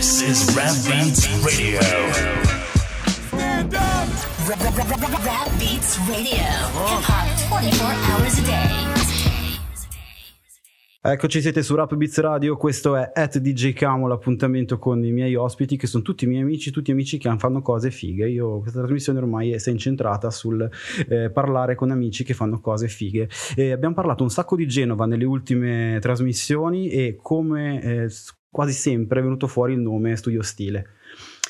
This is Rap Beats Radio. Rap Beats Radio. Hip hop 24 hours a day. Eccoci, siete su Rap Beats Radio, questo è at DJ Camo, l'appuntamento con i miei ospiti che sono tutti i miei amici, tutti amici che fanno cose fighe. Io questa trasmissione ormai si è incentrata sul eh, parlare con amici che fanno cose fighe. E abbiamo parlato un sacco di Genova nelle ultime trasmissioni e come eh, quasi sempre è venuto fuori il nome Studio Stile.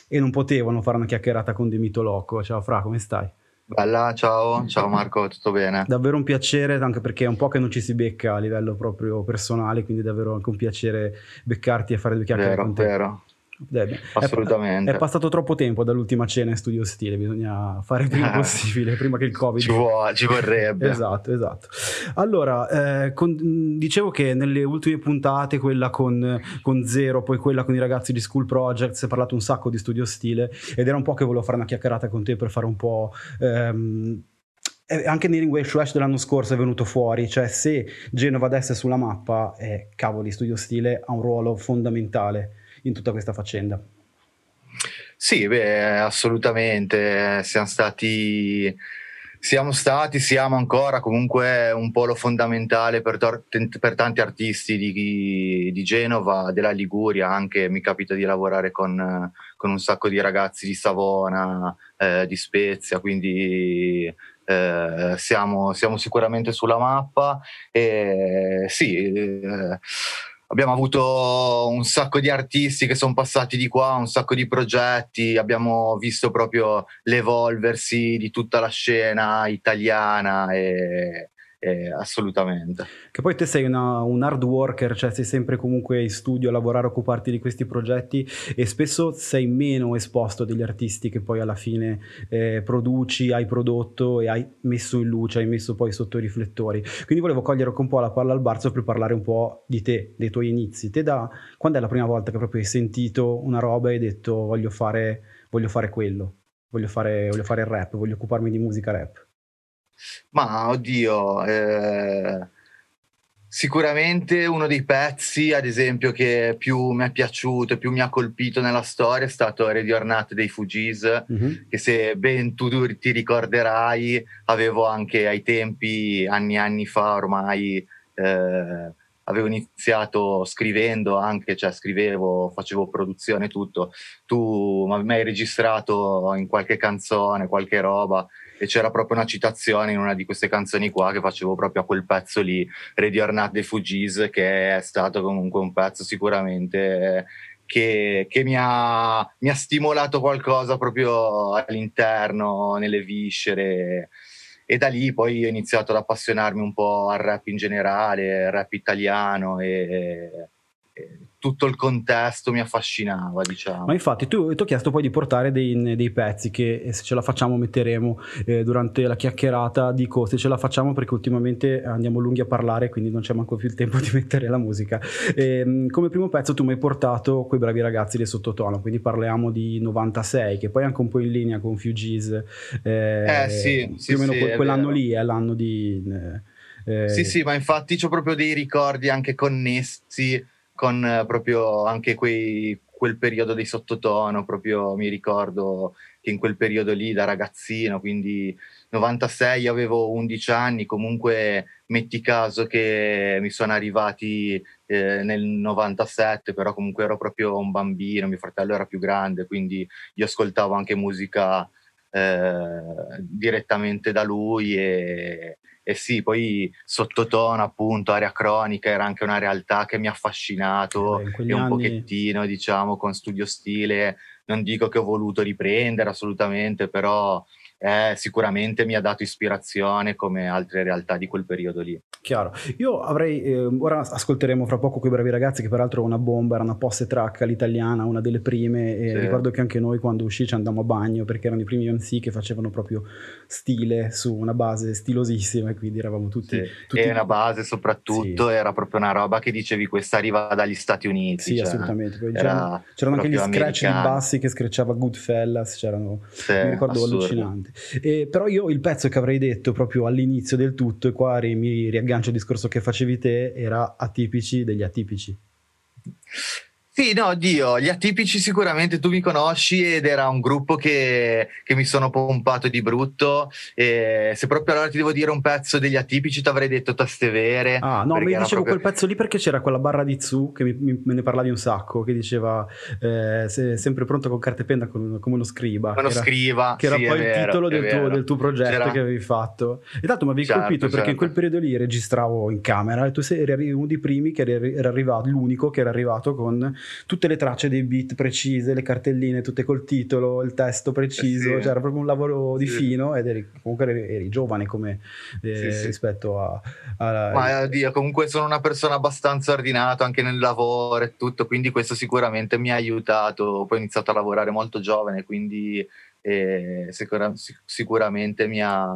E non potevano fare una chiacchierata con Demito Loco. Ciao Fra, come stai? Bella, ciao, ciao Marco, tutto bene? Davvero un piacere, anche perché è un po' che non ci si becca a livello proprio personale, quindi davvero anche un piacere beccarti e fare due chiacchiere vero, con te. Vero, Assolutamente. È, è, passato troppo tempo dall'ultima cena in studio stile, bisogna fare il prima possibile, prima che il Covid. Ci, vuole, ci vorrebbe. esatto, esatto. Allora, eh, con, dicevo che nelle ultime puntate, quella con, con, Zero, poi quella con i ragazzi di School Projects, hai parlato un sacco di studio stile ed era un po' che volevo fare una chiacchierata con te per fare un po'. Ehm, anche nel English Flash dell'anno scorso è venuto fuori, cioè se Genova adesso è sulla mappa, eh, cavoli, studio stile ha un ruolo fondamentale in tutta questa faccenda. Sì, beh, assolutamente. Siamo stati, siamo stati, siamo ancora comunque un polo fondamentale per, per tanti artisti di, di, Genova, della Liguria, anche mi capita di lavorare con, con un sacco di ragazzi di Savona, eh, di Spezia, quindi eh, siamo, siamo, sicuramente sulla mappa. E sì, eh, abbiamo avuto un sacco di artisti che sono passati di qua, un sacco di progetti, abbiamo visto proprio l'evolversi di tutta la scena italiana e, eh, assolutamente. Che poi te sei una, un hard worker, cioè sei sempre comunque in studio a lavorare, a occuparti di questi progetti e spesso sei meno esposto degli artisti che poi alla fine eh, produci, hai prodotto e hai messo in luce, hai messo poi sotto i riflettori. Quindi volevo cogliere un po' la palla al barzo per parlare un po' di te, dei tuoi inizi. Te da quando è la prima volta che proprio hai sentito una roba e hai detto voglio fare, voglio fare quello, voglio fare, voglio fare il rap, voglio occuparmi di musica rap? Ma oddio, eh, sicuramente uno dei pezzi, ad esempio, che più mi è piaciuto e più mi ha colpito nella storia è stato Ready or Not dei Fugees, mm-hmm. che se ben tu ti ricorderai, avevo anche ai tempi, anni e anni fa ormai, eh, avevo iniziato scrivendo anche, cioè scrivevo, facevo produzione tutto. Tu mi hai registrato in qualche canzone, qualche roba e c'era proprio una citazione in una di queste canzoni qua che facevo proprio a quel pezzo lì, Ready or Not dei Fugees, che è stato comunque un pezzo sicuramente che, che mi, ha, mi, ha, stimolato qualcosa proprio all'interno, nelle viscere. E da lì poi ho iniziato ad appassionarmi un po' al rap in generale, al rap italiano e tutto il contesto mi affascinava, diciamo. Ma infatti tu ti ho chiesto poi di portare dei, dei pezzi che se ce la facciamo metteremo eh, durante la chiacchierata, dico se ce la facciamo perché ultimamente andiamo lunghi a parlare quindi non c'è manco più il tempo di mettere la musica. E, ehm, come primo pezzo tu mi hai portato quei bravi ragazzi del sottotono, quindi parliamo di 96 che poi è anche un po' in linea con Fugees. Eh, eh sì, più sì, o meno sì, quell'anno lì è l'anno di... Eh, sì, sì, ma infatti ho proprio dei ricordi anche connessi con eh, proprio anche quei, quel periodo dei sottotono, proprio mi ricordo che in quel periodo lì da ragazzino, quindi 96 avevo 11 anni, comunque metti caso che mi sono arrivati eh, nel 97, però comunque ero proprio un bambino, mio fratello era più grande, quindi io ascoltavo anche musica eh, direttamente da lui e, e sì, poi sottotono, appunto, area cronica era anche una realtà che mi ha affascinato eh, e un anni... pochettino, diciamo, con studio stile. Non dico che ho voluto riprendere assolutamente, però eh, sicuramente mi ha dato ispirazione come altre realtà di quel periodo lì. Chiaro. Io avrei, eh, ora ascolteremo fra poco quei bravi ragazzi che peraltro una bomba, era una posse track all'italiana, una delle prime e sì. ricordo che anche noi quando uscì ci andammo a bagno perché erano i primi MC che facevano proprio stile su una base stilosissima e quindi eravamo tutti... Sì. tutti... E una base soprattutto sì. era proprio una roba che dicevi questa arriva dagli Stati Uniti. Sì, cioè, assolutamente. C'erano, c'erano anche gli scratch di bassi che screcciava Goodfellas, c'erano... mi ricordo allucinanti. E, però io il pezzo che avrei detto proprio all'inizio del tutto, e qua mi riaggancio al discorso che facevi te, era atipici degli atipici. Sì, no, Dio, gli atipici sicuramente tu mi conosci ed era un gruppo che, che mi sono pompato di brutto. E se proprio allora ti devo dire un pezzo degli atipici, ti avrei detto taste vere. Ah, no, mi dicevo proprio... quel pezzo lì perché c'era quella barra di Zu che mi, mi, me ne parlavi un sacco, che diceva eh, sempre pronto con carta e penna come, uno scriba. Uno che era, scriva, che era sì, poi il vero, titolo del tuo, del tuo, progetto c'era... che avevi fatto. E tanto mi avevi certo, colpito perché certo. in quel periodo lì registravo in camera e tu sei, eri uno dei primi che era arrivato, l'unico che era arrivato con tutte le tracce dei beat precise, le cartelline tutte col titolo, il testo preciso, Eh sì. cioè era proprio un lavoro di fino ed eri, comunque eri, eri giovane come eh, rispetto a... a Ma oddio, comunque sono una persona abbastanza ordinata anche nel lavoro e tutto, quindi questo sicuramente mi ha aiutato. Poi ho iniziato a lavorare molto giovane, quindi eh, sicura- sic- sicuramente mi ha,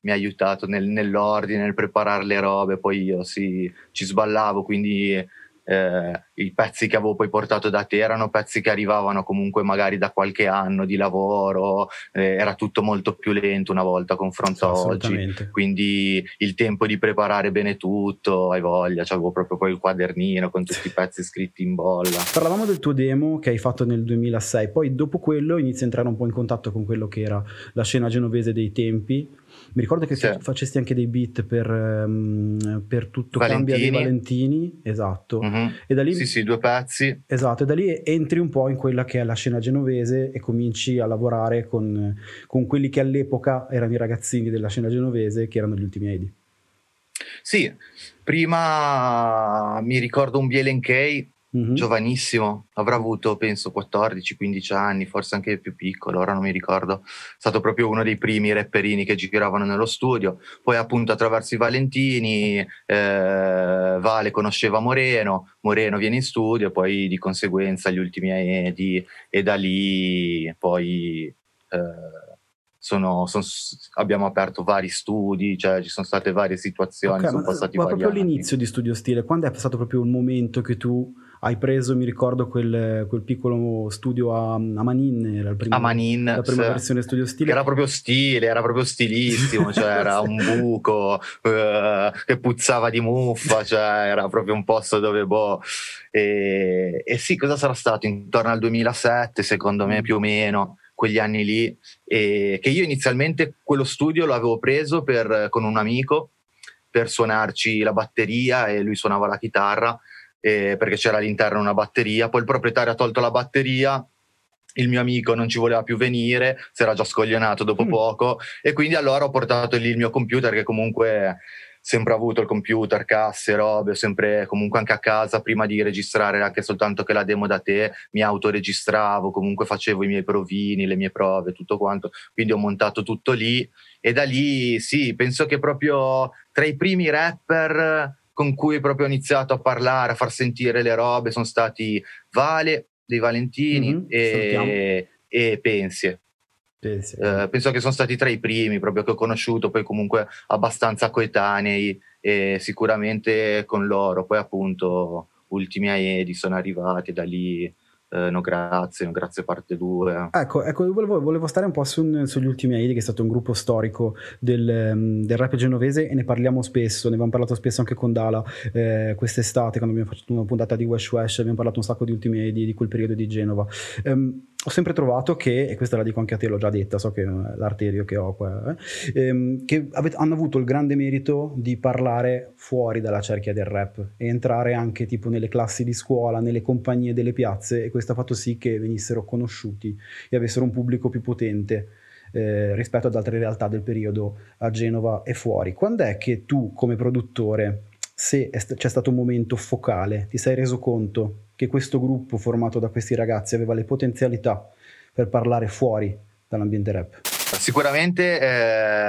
mi ha aiutato nel- nell'ordine, nel preparare le robe. Poi io sì, ci sballavo, quindi eh, i pezzi che avevo poi portato da te erano pezzi che arrivavano comunque magari da qualche anno di lavoro, eh, era tutto molto più lento una volta confronto a oggi quindi il tempo di preparare bene tutto, hai voglia, avevo proprio poi il quadernino con tutti i pezzi scritti in bolla. Parlavamo del tuo demo che hai fatto nel 2006, poi dopo quello inizi a entrare un po' in contatto con quello che era la scena genovese dei tempi. Mi ricordo che Sì. fa- facesti anche dei beat per, ehm, per tutto cambia dei Valentini. Valentini, esatto. Mhm. E da lì, Sì, sì, due pezzi. esatto, e da lì entri un po' in quella che è la scena genovese e cominci a lavorare con, con quelli che all'epoca erano i ragazzini della scena genovese, che erano gli ultimi Aidi. Sì, prima mi ricordo un Bielen K, Mhm. giovanissimo, avrà avuto penso 14-15 anni, forse anche più piccolo, ora non mi ricordo. È stato proprio uno dei primi rapperini che giravano nello studio. Poi appunto attraverso i Valentini, eh, Vale conosceva Moreno, Moreno viene in studio, poi di conseguenza gli ultimi Edi e da lì poi eh, sono- son- abbiamo aperto vari studi, cioè ci sono state varie situazioni, Ok, sono ma, passati ma proprio all'inizio di Studio Stile, quando è stato proprio il momento che tu hai preso, mi ricordo, quel, quel piccolo studio a, a Manin, era il primo- A Manin, la prima sì. versione Studio Che Stile. era proprio stile, era proprio stilissimo, cioè era un buco eh, che puzzava di muffa, cioè era proprio un posto dove boh. E, e sì, cosa sarà stato? Intorno al 2007, secondo me, più o meno, quegli anni lì. E che io inizialmente quello studio lo avevo preso per- con un amico per suonarci la batteria e lui suonava la chitarra eh, perché c'era all'interno una batteria. Poi il proprietario ha tolto la batteria. Il mio amico non ci voleva più venire, si era già scoglionato dopo Mm. poco e quindi allora ho portato lì il mio computer che comunque sempre avuto il computer, casse, robe, ho sempre comunque anche a casa prima di registrare anche soltanto che la demo da te mi autoregistravo, comunque facevo i miei provini, le mie prove, tutto quanto, quindi ho montato tutto lì e da lì sì, penso che proprio tra i primi rapper con cui proprio ho iniziato a parlare, a far sentire le robe sono stati Vale dei Valentini Mhm, salutiamo. e, e Pensie. Sì. Eh, penso che sono stati tra i primi proprio che ho conosciuto, poi comunque abbastanza coetanei e sicuramente con loro. Poi appunto ultimi Aedi sono arrivati da lì eh, no grazie, no grazie parte 2. Ecco, ecco volevo, volevo stare un po' su- sugli ultimi Aidi, che è stato un gruppo storico del, ehm, del rap genovese e ne parliamo spesso, ne abbiamo parlato spesso anche con Dala eh, quest'estate quando abbiamo fatto una puntata di Wesh Wesh, abbiamo parlato un sacco di ultimi Aidi di quel periodo di Genova. Ehm, ho sempre trovato che, e questa la dico anche a te, l'ho già detta, so che è l'arterio che ho qua, eh, ehm, che avete- hanno avuto il grande merito di parlare fuori dalla cerchia del rap e entrare anche tipo nelle classi di scuola, nelle compagnie delle piazze e questo ha fatto sì che venissero conosciuti e avessero un pubblico più potente eh, rispetto ad altre realtà del periodo a Genova e fuori. Quando è che tu come produttore, se st- c'è stato un momento focale, ti sei reso conto che questo gruppo formato da questi ragazzi aveva le potenzialità per parlare fuori dall'ambiente rap? Sicuramente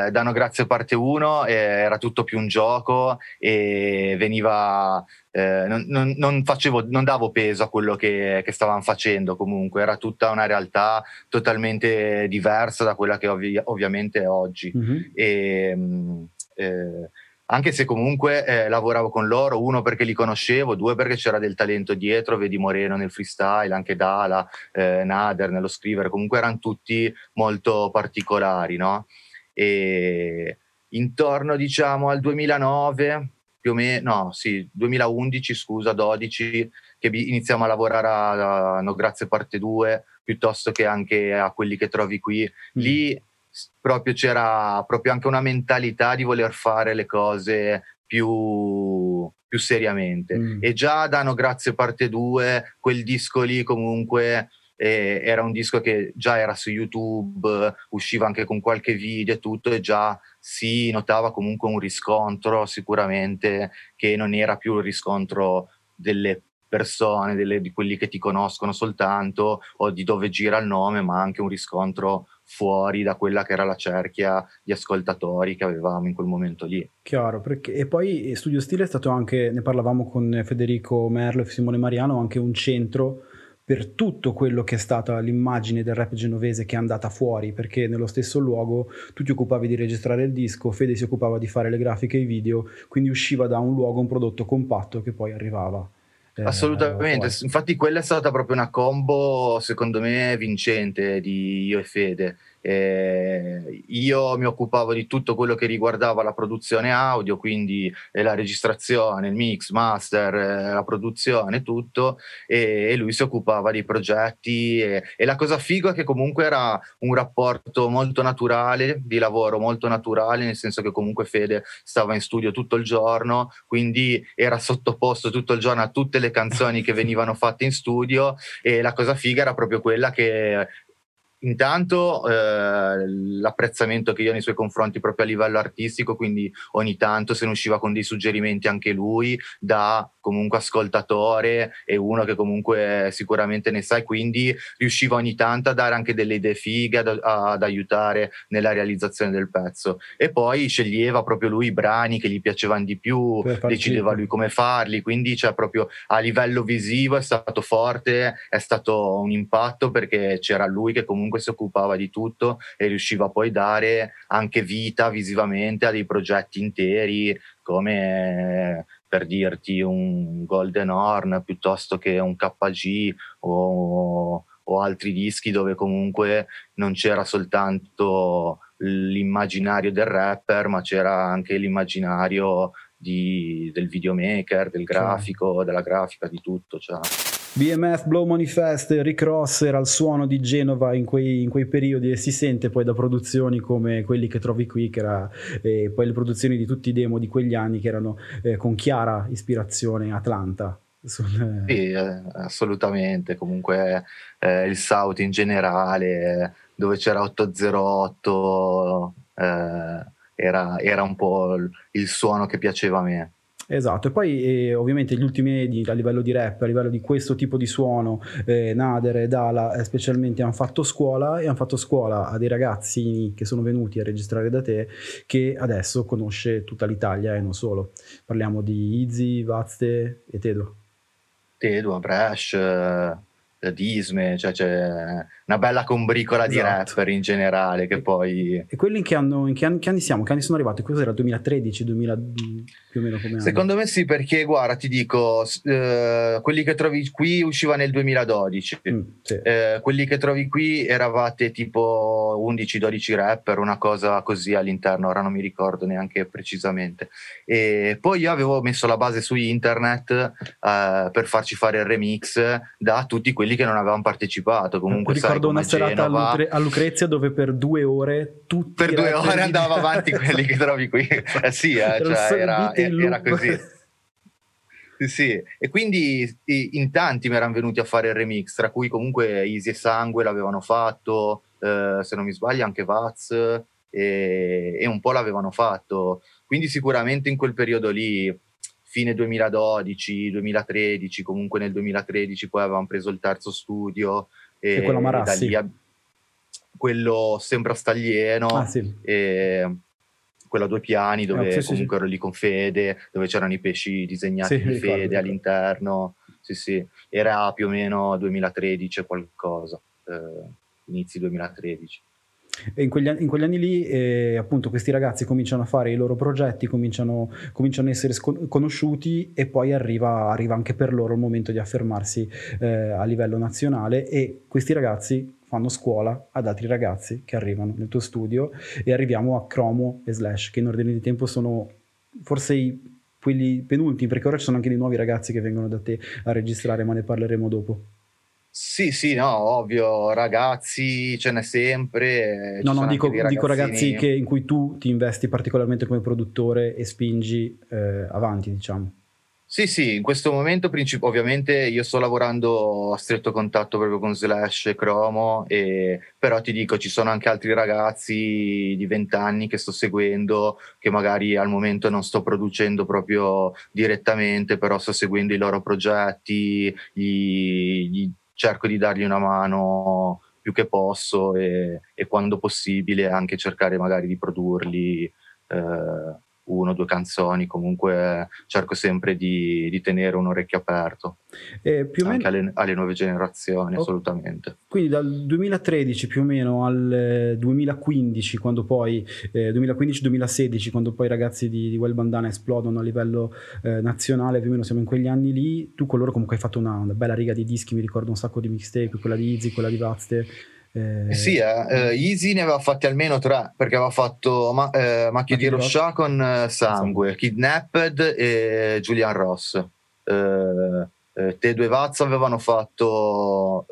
eh, Danno Grazie parte 1 era tutto più un gioco e veniva eh, non, non- non facevo, non davo peso a quello che, che stavano facendo comunque, era tutta una realtà totalmente diversa da quella che ovvi- ovviamente è oggi. Mhm. E, mh, eh, anche se comunque eh, lavoravo con loro, uno perché li conoscevo, due perché c'era del talento dietro, vedi Moreno nel freestyle, anche Dala, eh, Nader nello scrivere, comunque erano tutti molto particolari, no? E intorno diciamo al 2009, più o meno, no, sì, 2011, scusa, 12, che iniziamo a lavorare a, a No Grazie Parte 2 piuttosto che anche a quelli che trovi qui. Mm. Lì proprio c'era proprio anche una mentalità di voler fare le cose più, più seriamente. Mm. E già da No Grazie Parte 2, quel disco lì comunque eh, era un disco che già era su YouTube, usciva anche con qualche video e tutto e già si notava comunque un riscontro sicuramente che non era più il riscontro delle persone, delle, di quelli che ti conoscono soltanto o di dove gira il nome, ma anche un riscontro fuori da quella che era la cerchia di ascoltatori che avevamo in quel momento lì. Chiaro, perché, e poi Studio Stile è stato anche, ne parlavamo con Federico Merlo e Simone Mariano, anche un centro per tutto quello che è stata l'immagine del rap genovese che è andata fuori, perché nello stesso luogo tu ti occupavi di registrare il disco, Fede si occupava di fare le grafiche e i video, quindi usciva da un luogo un prodotto compatto che poi arrivava. Eh, Assolutamente, infatti quella è stata proprio una combo secondo me vincente di io e Fede eh, io mi occupavo di tutto quello che riguardava la produzione audio, quindi eh, la registrazione, il mix, master, eh, la produzione, tutto, e, e, lui si occupava dei progetti. E, e, la cosa figa è che comunque era un rapporto molto naturale, di lavoro molto naturale, nel senso che comunque Fede stava in studio tutto il giorno, quindi era sottoposto tutto il giorno a tutte le canzoni che venivano fatte in studio e la cosa figa era proprio quella che intanto eh, l'apprezzamento che io ho nei suoi confronti proprio a livello artistico, quindi ogni tanto se ne usciva con dei suggerimenti anche lui da comunque ascoltatore e uno che comunque sicuramente ne sa e quindi riusciva ogni tanto a dare anche delle idee fighe, ad, ad aiutare nella realizzazione del pezzo. E poi sceglieva proprio lui i brani che gli piacevano di più, decideva lui come farli, quindi cioè proprio a livello visivo è stato forte, è stato un impatto perché c'era lui che comunque si occupava di tutto e riusciva poi a dare anche vita visivamente a dei progetti interi come per dirti un Golden Horn piuttosto che un KG o, o altri dischi dove comunque non c'era soltanto l'immaginario del rapper, ma c'era anche l'immaginario di, del videomaker, del grafico, della grafica, di tutto. Cioè. BMF, Blow Manifest, Rick Ross era il suono di Genova in quei, in quei, periodi e si sente poi da produzioni come quelli che trovi qui, che era, eh, poi le produzioni di tutti i demo di quegli anni che erano eh, con chiara ispirazione Atlanta. Sul... Sì, eh, assolutamente. Comunque eh, il South in generale, dove c'era 808, eh, era, era un po' il suono che piaceva a me. Esatto, e poi eh, ovviamente gli ultimi edi a livello di rap, a livello di questo tipo di suono, eh, Nader e Dala eh, specialmente hanno fatto scuola e hanno fatto scuola a dei ragazzi che sono venuti a registrare da te che adesso conosce tutta l'Italia e non solo. Parliamo di Izzy, Vazte e Tedo. Tedo, Brash, Disme, cioè c'è una bella combricola esatto. di rapper in generale che poi... E quelli in che, anno, in che, anni, che anni siamo? Che anni sono arrivati? Questo era 2013, 2000, più o meno come Secondo me sì, perché guarda, ti dico, eh, quelli che trovi qui usciva nel 2012, mm, sì. eh, quelli che trovi qui eravate tipo 11-12 rapper, una cosa così all'interno, ora non mi ricordo neanche precisamente. E poi io avevo messo la base su internet eh, per farci fare il remix da tutti quelli che non avevano partecipato. Comunque, ricordo una serata Genova, a, Lucrezia due per due ore tutti per due ore andava avanti quelli che trovi qui. Eh sì eh, cioè, era, era così. Sì, sì. E quindi in tanti mi erano venuti a fare il remix, tra cui comunque Easy e Sangue l'avevano fatto, eh, se non mi sbaglio anche Vaz e, e, un po' l'avevano fatto. Quindi sicuramente in quel periodo lì, fine 2012, 2013, comunque nel 2013 poi avevamo preso il terzo studio, e, quello Marassi. Da lì, quello sempre a Staglieno. Ah, sì. e, quello a due piani dove eh, sì, comunque sì, ero lì con Fede, dove c'erano i pesci disegnati di Fede ricordo, all'interno. Sì, sì, era più o meno 2013 qualcosa, eh, inizi 2013. In quegli, in quegli anni lì, eh, appunto, questi ragazzi cominciano a fare i loro progetti, cominciano, cominciano a essere scon- conosciuti e poi arriva, arriva, anche per loro il momento di affermarsi eh, a livello nazionale e questi ragazzi fanno scuola ad altri ragazzi che arrivano nel tuo studio e arriviamo a Chromo e Slash, che in ordine di tempo sono forse i quelli penultimi, perché ora ci sono anche dei nuovi ragazzi che vengono da te a registrare, ma ne parleremo dopo. Sì, sì, no, ovvio, ragazzi ce n'è sempre. No, no, dico, dico, ragazzi che, in cui tu ti investi particolarmente come produttore e spingi eh, avanti, diciamo. Sì, sì, in questo momento ovviamente io sto lavorando a stretto contatto proprio con Slash e Chromo, e, però ti dico ci sono anche altri ragazzi di 20 anni che sto seguendo, che magari al momento non sto producendo proprio direttamente, però sto seguendo i loro progetti, gli, gli cerco di dargli una mano più che posso e, e quando possibile anche cercare magari di produrli. Eh, uno o due canzoni, comunque cerco sempre di, di tenere un orecchio aperto. Eh, più o anche meno... alle, alle, nuove generazioni, oh. assolutamente. Quindi dal 2013 più o meno al 2015, quando poi eh, 2015-2016, quando poi i ragazzi di, di Well Bandana esplodono a livello eh, nazionale, più o meno siamo in quegli anni lì. Tu con loro comunque hai fatto una, una bella riga di dischi, mi ricordo un sacco di mixtape, quella di Easy, quella di Vazte. Eh, sì, eh, eh, Easy ne aveva fatti almeno tre perché aveva fatto ma- eh, Macchie di Roscia con eh, Sangue, Kidnapped e Julian Ross. Eh, Te due Vazza avevano fatto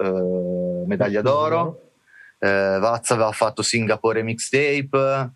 Medaglia d'Oro, Vazza aveva fatto Singapore Mixtape.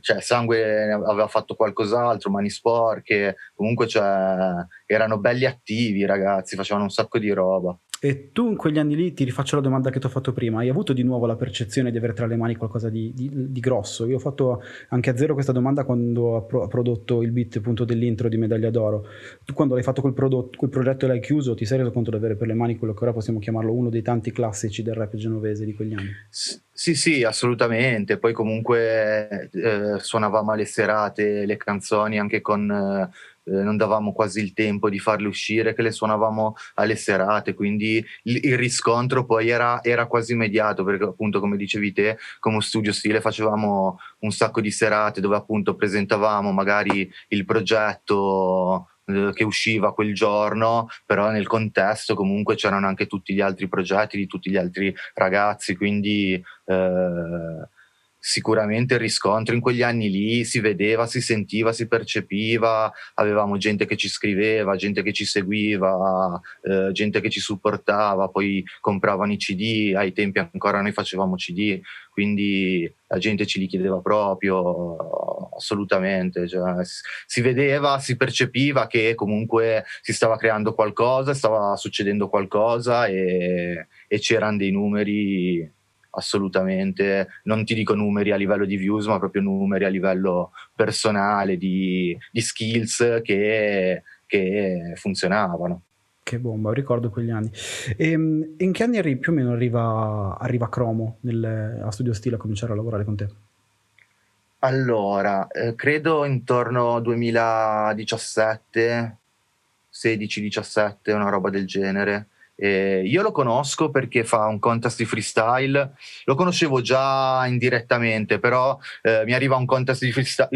cioè Sangue aveva fatto qualcos'altro, Mani Sporche, comunque cioè, erano belli attivi ragazzi, facevano un sacco di roba. E tu in quegli anni lì ti rifaccio la domanda che ti ho fatto prima, hai avuto di nuovo la percezione di avere tra le mani qualcosa di, di, di grosso? Io ho fatto anche a zero questa domanda quando pro- prodotto il beat appunto dell'intro di Medaglia d'Oro. Tu quando hai fatto quel, prodotto, quel progetto e l'hai chiuso ti sei reso conto di avere per le mani quello che ora possiamo chiamarlo uno dei tanti classici del rap genovese di quegli anni? Sì, sì, assolutamente. Poi comunque eh, suonavamo alle serate le canzoni anche con... Eh, non davamo quasi il tempo di farle uscire, che le suonavamo alle serate, quindi il, il riscontro poi era, era, quasi immediato, perché appunto come dicevi te, come studio stile facevamo un sacco di serate dove appunto presentavamo magari il progetto eh, che usciva quel giorno, però nel contesto comunque c'erano anche tutti gli altri progetti di tutti gli altri ragazzi, quindi eh, sicuramente il riscontro in quegli anni lì si vedeva, si sentiva, si percepiva, avevamo gente che ci scriveva, gente che ci seguiva, eh, gente che ci supportava, poi compravano i CD, ai tempi ancora noi facevamo CD, quindi la gente ci li chiedeva proprio, assolutamente, cioè, si vedeva, si percepiva che comunque si stava creando qualcosa, stava succedendo qualcosa e, e c'erano dei numeri assolutamente, non ti dico numeri a livello di views, ma proprio numeri a livello personale, di, di skills che, che funzionavano. Che bomba, ricordo quegli anni. E, ehm, in che anni arri- più o meno arriva, arriva Cromo nel, a Studio Stile a cominciare a lavorare con te? Allora, eh, credo intorno al 2017, 16-17, una roba del genere. Eh, io lo conosco perché fa un contest di freestyle, lo conoscevo già indirettamente, però eh, mi arriva un contest di freestyle,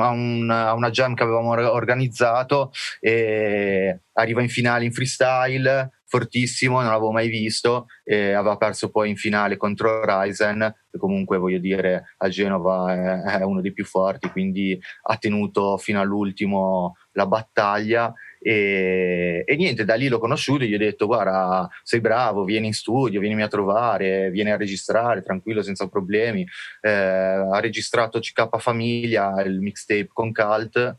a, un, a, una jam che avevamo organizzato e arriva in finale in freestyle, fortissimo, non l'avevo mai visto, e aveva perso poi in finale contro Ryzen, che comunque voglio dire a Genova è, è uno dei più forti, quindi ha tenuto fino all'ultimo la battaglia e, e, niente, da lì l'ho conosciuto e gli ho detto guarda sei bravo, vieni in studio, vieni a trovare, vieni a registrare tranquillo senza problemi. Eh, ha registrato CK Famiglia, il mixtape con Cult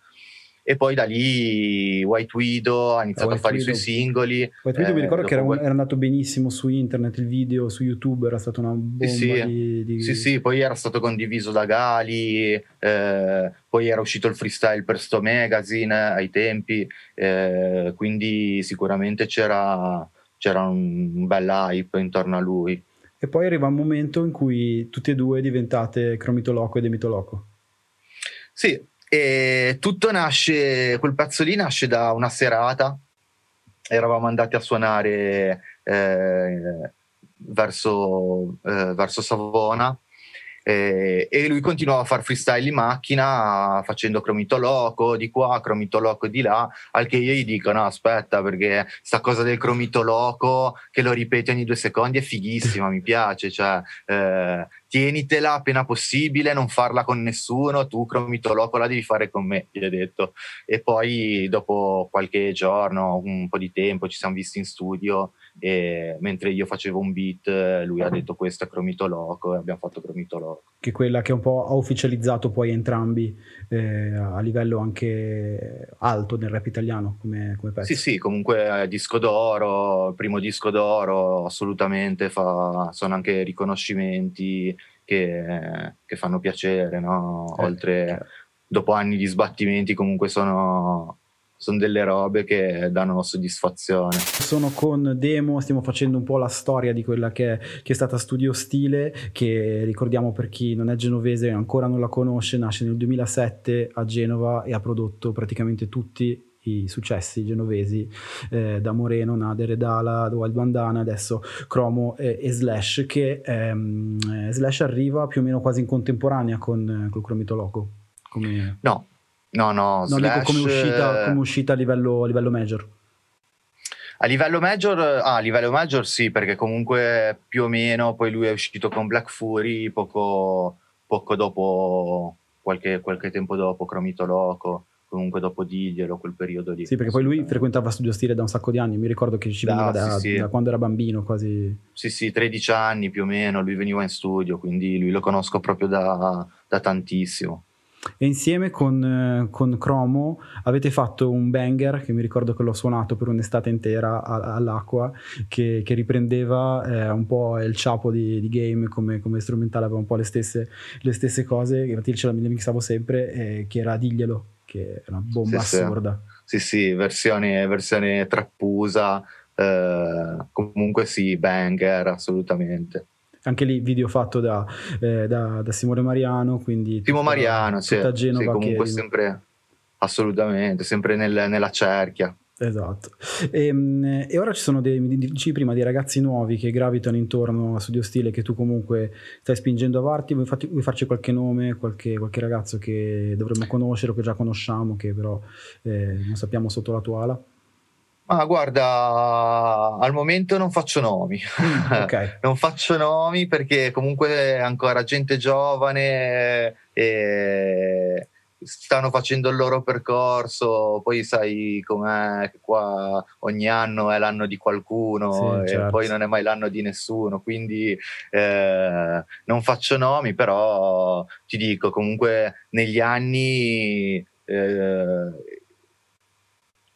e poi da lì White Widow ha iniziato White a fare Widow. i suoi singoli. White Widow eh, mi ricordo che era, era, andato benissimo su internet, il video su YouTube era stata una bomba sì, di, di... sì, sì, poi era stato condiviso da Gali, eh, poi era uscito il freestyle per sto magazine ai tempi, eh, quindi sicuramente c'era, c'era un bel hype intorno a lui. E poi arriva un momento in cui tutti e due diventate Cromitoloco e Demitoloco. Sì, e tutto nasce, quel pezzo lì nasce da una serata, eravamo andati a suonare eh, verso, eh, verso Savona eh, e lui continuava a fare freestyle in macchina facendo cromito loco di qua, cromito loco di là, al che io gli dico no aspetta perché sta cosa del cromito loco che lo ripeti ogni due secondi è fighissima, mi piace, cioè eh, tienitela appena possibile, non farla con nessuno, tu Cromitoloco la devi fare con me, gli ho detto. E poi dopo qualche giorno, un po' di tempo, ci siamo visti in studio e mentre io facevo un beat lui ha detto questo è Cromitoloco e abbiamo fatto Cromitoloco. Che è quella che un po' ha ufficializzato poi entrambi eh, a livello anche alto nel rap italiano come, come pezzo. Sì, sì, comunque disco d'oro, primo disco d'oro, assolutamente fa, sono anche riconoscimenti che, che fanno piacere, no? Eh, Oltre, certo. dopo anni di sbattimenti comunque sono sono delle robe che danno soddisfazione. Sono con Demo, stiamo facendo un po' la storia di quella che è, che è stata Studio Stile, che ricordiamo per chi non è genovese e ancora non la conosce, nasce nel 2007 a Genova e ha prodotto praticamente tutti i successi genovesi eh, da Moreno, Nader e Dala, Wild Bandana, adesso Cromo e, e Slash, che ehm, Slash arriva più o meno quasi in contemporanea con, con Cromitoloco. Come... No, No, no, no slash... come, uscita, come uscita a livello, a livello major. A livello major, ah, a livello major sì, perché comunque più o meno poi lui è uscito con Black Fury poco, poco dopo, qualche, qualche, tempo dopo, Cromito Loco, comunque dopo Didiero, quel periodo lì. Sì, perché poi lui frequentava Studio Stile da un sacco di anni, mi ricordo che ci veniva da, sì, sì. da quando era bambino quasi. Sì, sì, 13 anni più o meno, lui veniva in studio, quindi lui lo conosco proprio da, da tantissimo. E insieme con, eh, con, Cromo avete fatto un banger che mi ricordo che l'ho suonato per un'estate intera a, all'acqua, che, che riprendeva eh, un po' il ciapo di, di game come, come, strumentale, aveva un po' le stesse, le stesse cose, infatti ce la mixavo sempre, eh, che era Diglielo, che è una bomba sì, assurda. Sì, sì, versione, versione trappusa, eh, comunque sì, banger assolutamente anche lì video fatto da, eh, da, da Simone Mariano, quindi Timo Mariano, sì, Genova sì, comunque che... sempre assolutamente, sempre nel, nella cerchia. Esatto. E, ehm, e, ora ci sono dei, dici prima, dei ragazzi nuovi che gravitano intorno a Studio Stile che tu comunque stai spingendo avanti. Vuoi, fatti, vuoi farci qualche nome, qualche, qualche, ragazzo che dovremmo conoscere o che già conosciamo, che però eh, non sappiamo sotto la tua ala? Ma guarda, al momento non faccio nomi. Mm, okay. non faccio nomi perché comunque ancora gente giovane e stanno facendo il loro percorso, poi sai com'è che qua ogni anno è l'anno di qualcuno sì, e certo. poi non è mai l'anno di nessuno, quindi eh, non faccio nomi, però ti dico comunque negli anni eh,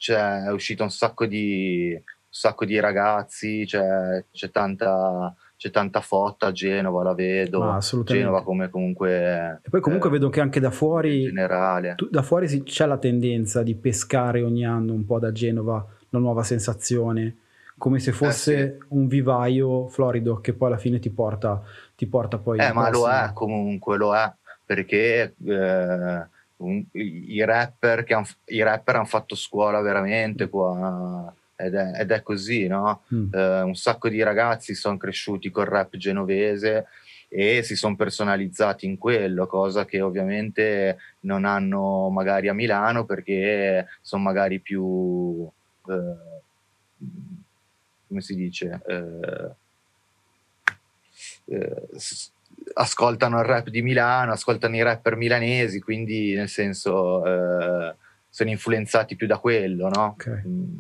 c'è, è uscito un sacco di, un sacco di ragazzi, c'è, c'è, tanta, c'è tanta fotta a Genova, la vedo. Ah, Genova come comunque... E poi comunque eh, vedo che anche da fuori... In generale. Tu, da fuori si, c'è la tendenza di pescare ogni anno un po' da Genova la nuova sensazione, come se fosse eh sì. un vivaio florido che poi alla fine ti porta, ti porta poi... Eh, ma lo è comunque, lo è, perché... Eh, un, i, rapper che han, i rapper hanno fatto scuola veramente qua ed è, ed è così, no? Mm. Eh, un sacco di ragazzi sono cresciuti col rap genovese e si sono personalizzati in quello, cosa che ovviamente non hanno magari a Milano perché sono magari più, eh, come si dice, eh, eh ascoltano il rap di Milano, ascoltano i rapper milanesi, quindi nel senso eh, sono influenzati più da quello, no? Okay. Mm.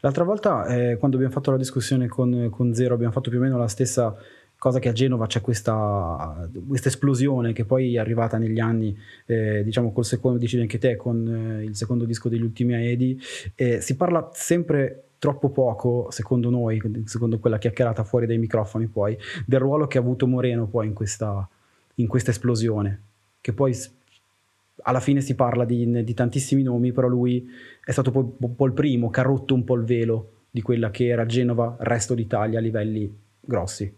L'altra volta, eh, quando abbiamo fatto la discussione con, con, Zero, abbiamo fatto più o meno la stessa cosa che a Genova c'è questa, questa esplosione che poi è arrivata negli anni, eh, diciamo col secondo, dici anche te, con eh, il secondo disco degli ultimi Aedi. si parla sempre troppo poco, secondo noi, secondo quella chiacchierata fuori dai microfoni poi, del ruolo che ha avuto Moreno poi in questa, in questa esplosione, che poi alla fine si parla di, di, tantissimi nomi, però lui è stato un po' il primo che ha rotto un po' il velo di quella che era Genova, resto d'Italia a livelli grossi.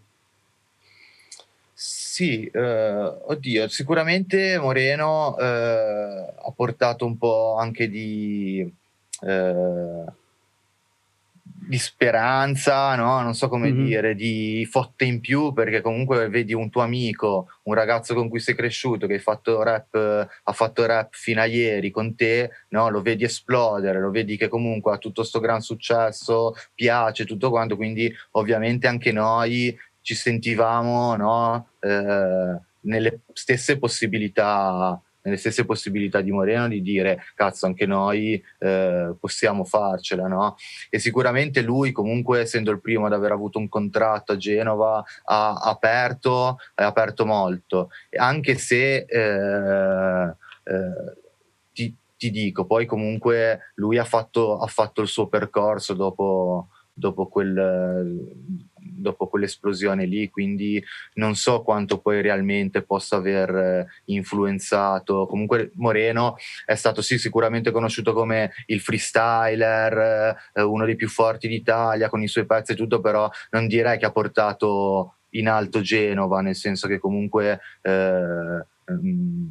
Sì, eh, oddio, sicuramente Moreno eh, ha portato un po' anche di... Eh, di speranza, no? non so come mm-hmm. dire, di fotte in più, perché comunque vedi un tuo amico, un ragazzo con cui sei cresciuto, che fatto rap, ha fatto rap fino a ieri con te, no? lo vedi esplodere, lo vedi che comunque ha tutto questo gran successo, piace tutto quanto, quindi ovviamente anche noi ci sentivamo no? eh, nelle stesse possibilità nelle stesse possibilità di Moreno di dire cazzo anche noi eh, possiamo farcela no? e sicuramente lui comunque essendo il primo ad aver avuto un contratto a Genova ha aperto, ha aperto molto anche se eh, eh, ti, ti, dico poi comunque lui ha fatto, ha fatto il suo percorso dopo, dopo quel dopo quell'esplosione lì, quindi non so quanto poi realmente possa aver eh, influenzato. Comunque Moreno è stato sì sicuramente conosciuto come il freestyler, eh, uno dei più forti d'Italia con i suoi pezzi e tutto, però non direi che ha portato in alto Genova, nel senso che comunque eh, mm,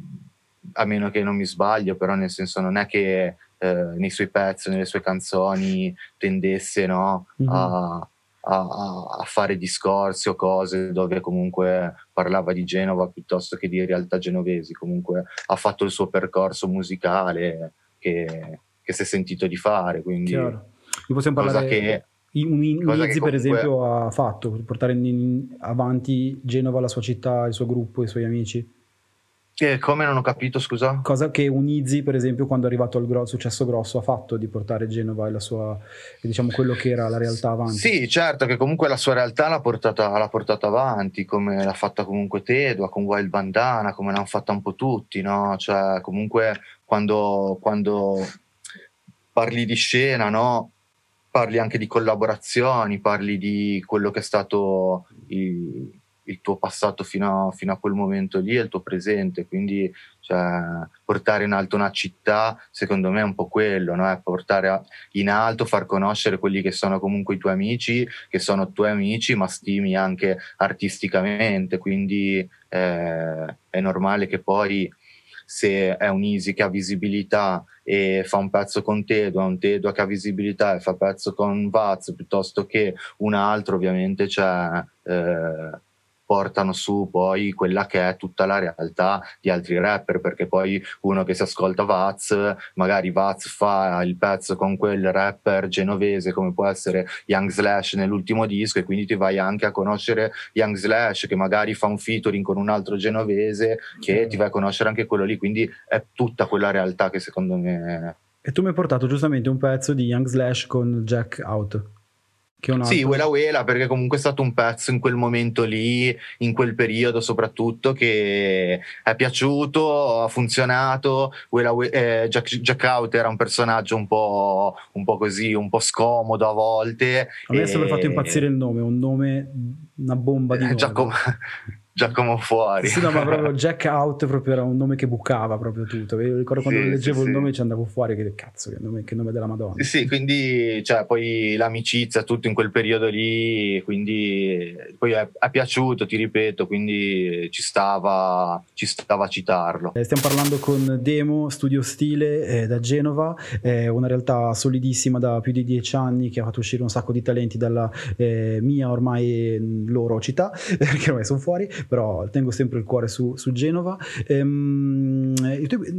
a meno che non mi sbaglio, però nel senso non è che eh, nei suoi pezzi, nelle sue canzoni tendesse no, mm-hmm. a, a, a, fare discorsi o cose dove comunque parlava di Genova piuttosto che di realtà genovesi, comunque ha fatto il suo percorso musicale che, che si è sentito di fare. Quindi Chiaro. possiamo parlare che, un, un Izzy per esempio ha fatto, portare in, avanti Genova, la sua città, il suo gruppo, i suoi amici. Che, come non ho capito, scusa? Cosa che Unizzi, per esempio, quando è arrivato al gro- successo grosso, ha fatto di portare Genova e la sua, diciamo, quello che era la realtà avanti. Sì, certo, che comunque la sua realtà l'ha portata, l'ha portata avanti, come l'ha fatta comunque Tedua, con Wild Bandana, come l'hanno fatta un po' tutti, no? Cioè, comunque, quando, quando parli di scena, no? Parli anche di collaborazioni, parli di quello che è stato il il tuo passato fino a, fino a, quel momento lì e il tuo presente, quindi cioè, portare in alto una città secondo me è un po' quello, no? portare in alto, far conoscere quelli che sono comunque i tuoi amici, che sono tuoi amici ma stimi anche artisticamente, quindi eh, è normale che poi se è un Easy che ha visibilità e fa un pezzo con Tedua, un Tedua che ha visibilità e fa pezzo con Vaz piuttosto che un altro ovviamente c'è... Eh, portano su poi quella che è tutta la realtà di altri rapper, perché poi uno che si ascolta Vaz, magari Vaz fa il pezzo con quel rapper genovese come può essere Young Slash nell'ultimo disco e quindi ti vai anche a conoscere Young Slash che magari fa un featuring con un altro genovese che ti vai a conoscere anche quello lì, quindi è tutta quella realtà che secondo me... E tu mi hai portato giustamente un pezzo di Young Slash con Jack Out. Sì, Wela Wela, perché comunque è stato un pezzo in quel momento lì, in quel periodo soprattutto, che è piaciuto, ha funzionato. Wela, eh, Jack, Jack, Out era un personaggio un po', un po', così, un po' scomodo a volte. A me è sempre fatto impazzire il nome, un nome, una bomba di nome. Giacomo, Giacomo Fuori. Sì, no, ma proprio Jack Out proprio era un nome che bucava proprio tutto. Io ricordo quando sì, leggevo sì, il nome ci andavo fuori che cazzo, che nome, che nome della Madonna. Sì, quindi cioè, poi l'amicizia, tutto in quel periodo lì, quindi poi è, è piaciuto, ti ripeto, quindi ci stava, ci stava a citarlo. Eh, stiamo parlando con Demo, Studio Stile eh, da Genova, eh, una realtà solidissima da più di dieci anni che ha fatto uscire un sacco di talenti dalla eh, mia ormai loro città, perché ormai sono fuori però tengo sempre il cuore su, su Genova. Ehm,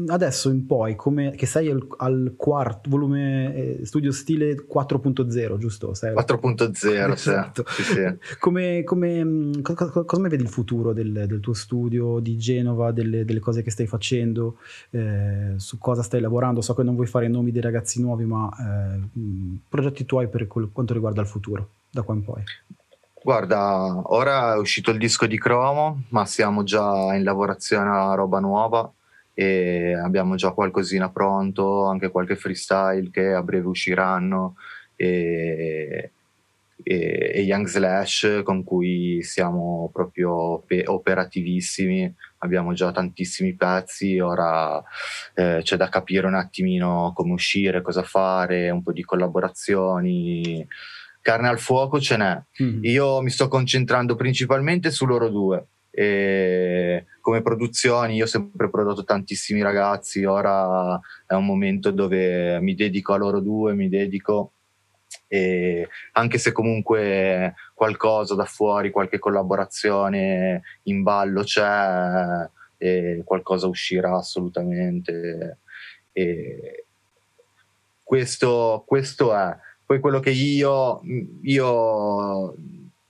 adesso in poi, come, che sei al, al quarto volume eh, studio stile 4.0, giusto? Sei 4.0, esatto. sì, sì. Come, come, co- come, vedi il futuro del, del, tuo studio di Genova, delle, delle cose che stai facendo, eh, su cosa stai lavorando? So che non vuoi fare nomi dei ragazzi nuovi, ma eh, progetti tuoi per quanto riguarda il futuro, da qua in poi. Guarda, ora è uscito il disco di Cromo, ma siamo già in lavorazione a roba nuova e abbiamo già qualcosina pronto, anche qualche freestyle che a breve usciranno e, e, e Young Slash con cui siamo proprio operativissimi, abbiamo già tantissimi pezzi, ora eh, c'è da capire un attimino come uscire, cosa fare, un po' di collaborazioni carne al fuoco ce n'è. Mm. Io mi sto concentrando principalmente su loro due. E come produzioni io ho sempre prodotto tantissimi ragazzi, ora è un momento dove mi dedico a loro due, mi dedico e anche se comunque qualcosa da fuori, qualche collaborazione in ballo c'è, qualcosa uscirà assolutamente. E questo, questo è poi quello che io, io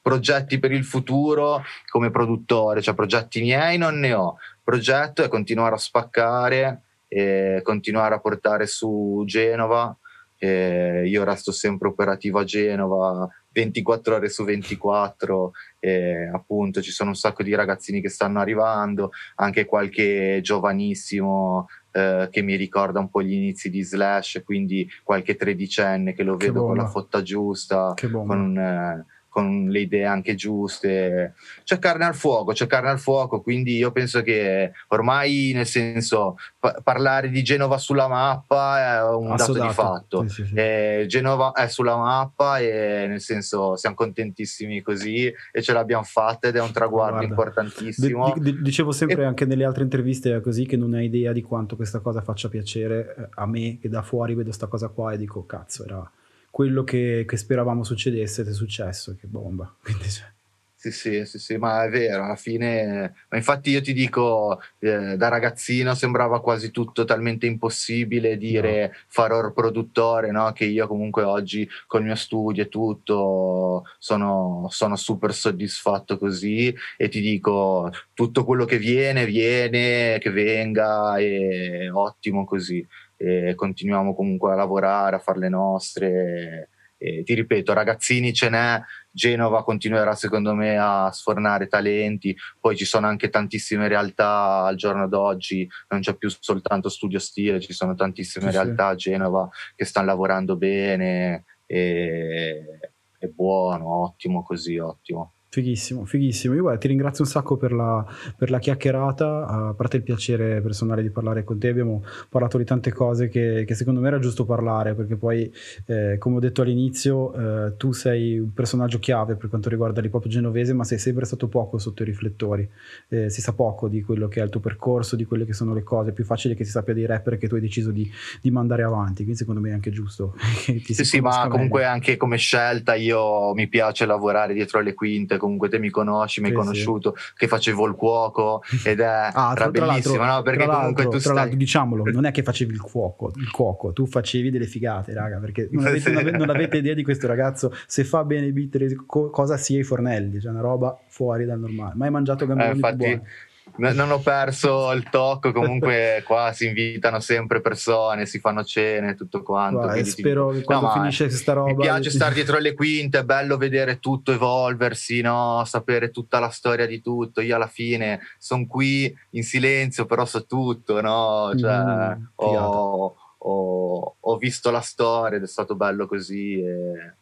progetti per il futuro come produttore, cioè progetti miei non ne ho. Progetto è continuare a spaccare e continuare a portare su Genova. E io resto sempre operativo a Genova 24 ore su 24 e appunto ci sono un sacco di ragazzini che stanno arrivando anche qualche giovanissimo eh, che mi ricorda un po' gli inizi di Slash quindi qualche tredicenne che lo vedo con la fotta giusta con eh, con le idee anche giuste. C'è carne al fuoco, c'è carne al fuoco, quindi io penso che ormai, nel senso, pa- parlare di Genova sulla mappa è un dato di fatto. Sì, sì, sì. Eh, Genova è sulla mappa e nel senso siamo contentissimi così e ce l'abbiamo fatta ed è un traguardo Guarda, importantissimo. D- d- dicevo sempre e... anche nelle altre interviste così che non hai idea di quanto questa cosa faccia piacere eh, a me che da fuori vedo questa cosa qua e dico cazzo era quello che, che speravamo succedesse ed è successo, che bomba. Quindi, cioè. Sì, sì, sì, sì, ma è vero, alla fine, ma infatti io ti dico, eh, da ragazzino sembrava quasi tutto talmente impossibile dire no. farò il produttore, no? che io comunque oggi col mio studio e tutto sono, sono super soddisfatto così e ti dico tutto quello che viene, viene, che venga, è ottimo così e continuiamo comunque a lavorare, a fare le nostre. E ti ripeto, ragazzini ce n'è, Genova continuerà secondo me a sfornare talenti, poi ci sono anche tantissime realtà al giorno d'oggi, non c'è più soltanto studio stile, ci sono tantissime sì, realtà a Genova che stanno lavorando bene e è buono, ottimo così, ottimo. Fighissimo, fighissimo. Io guarda, ti ringrazio un sacco per la, per la, chiacchierata, a parte il piacere personale di parlare con te, abbiamo parlato di tante cose che, che secondo me era giusto parlare, perché poi, eh, come ho detto all'inizio, eh, tu sei un personaggio chiave per quanto riguarda l'hip hop genovese, ma sei sempre stato poco sotto i riflettori. Eh, si sa poco di quello che è il tuo percorso, di quelle che sono le cose, è più facile che si sappia dei rapper che tu hai deciso di, di mandare avanti, quindi secondo me è anche giusto. sì, sì, ma comunque meglio. anche come scelta io mi piace lavorare dietro le quinte comunque te mi conosci, mi hai sì, conosciuto, sì. che facevo il cuoco ed è ah, tra, bellissimo, no? Perché comunque tu tra stai... diciamolo, non è che facevi il cuoco, il cuoco, tu facevi delle figate, raga, perché non avete, non avete, non avete idea di questo ragazzo, se fa bene i beat, cosa sia i fornelli, cioè una roba fuori dal normale. Mai mangiato gamberini eh, infatti, buoni non ho perso il tocco, comunque qua si invitano sempre persone, si fanno cene, tutto quanto. Guarda, spero che quando no, finisce questa roba... Mi piace stare dietro le quinte, è bello vedere tutto evolversi, no? sapere tutta la storia di tutto. Io alla fine sono qui in silenzio, però so tutto, no? cioè, mm, ho, ho, ho, visto la storia ed è stato bello così. E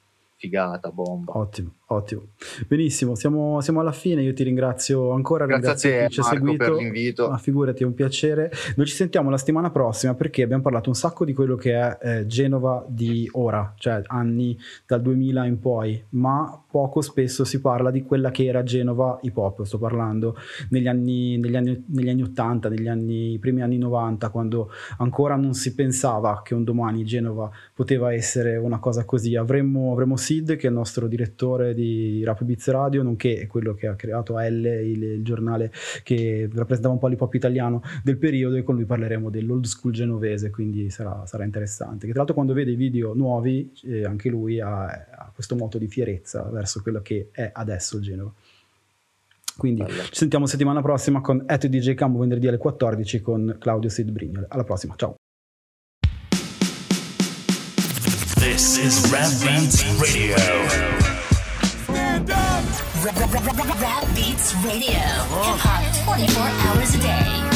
figata, bomba. Ottimo, ottimo. Benissimo, siamo, siamo alla fine. Io ti ringrazio ancora. Grazie a te, chi ci ha seguito. per l'invito. Ma figurati, è un piacere. Noi ci sentiamo la settimana prossima perché abbiamo parlato un sacco di quello che è eh, Genova di ora, cioè anni dal 2000 in poi, ma poco spesso si parla di quella che era Genova hip hop. Sto parlando negli anni, negli anni, negli anni 80, negli anni, primi anni 90, quando ancora non si pensava che un domani Genova poteva essere una cosa così. Avremmo, avremmo Sid, che è il nostro direttore di Rap Beats Radio, nonché quello che ha creato L, il, il giornale che rappresentava un po' l'hip hop italiano del periodo, e con lui parleremo dell'old school genovese, quindi sarà, sarà interessante. Che tra l'altro quando vede i video nuovi, eh, anche lui ha, ha questo moto di fierezza verso quello che è adesso il Genova. Quindi Bello. ci sentiamo settimana prossima con At DJ Cambo venerdì alle 14 con Claudio Sid Brignole. Alla prossima, ciao. This is Rap Beats Radio. Rap Beats Radio. Hip hop 24 hours a day.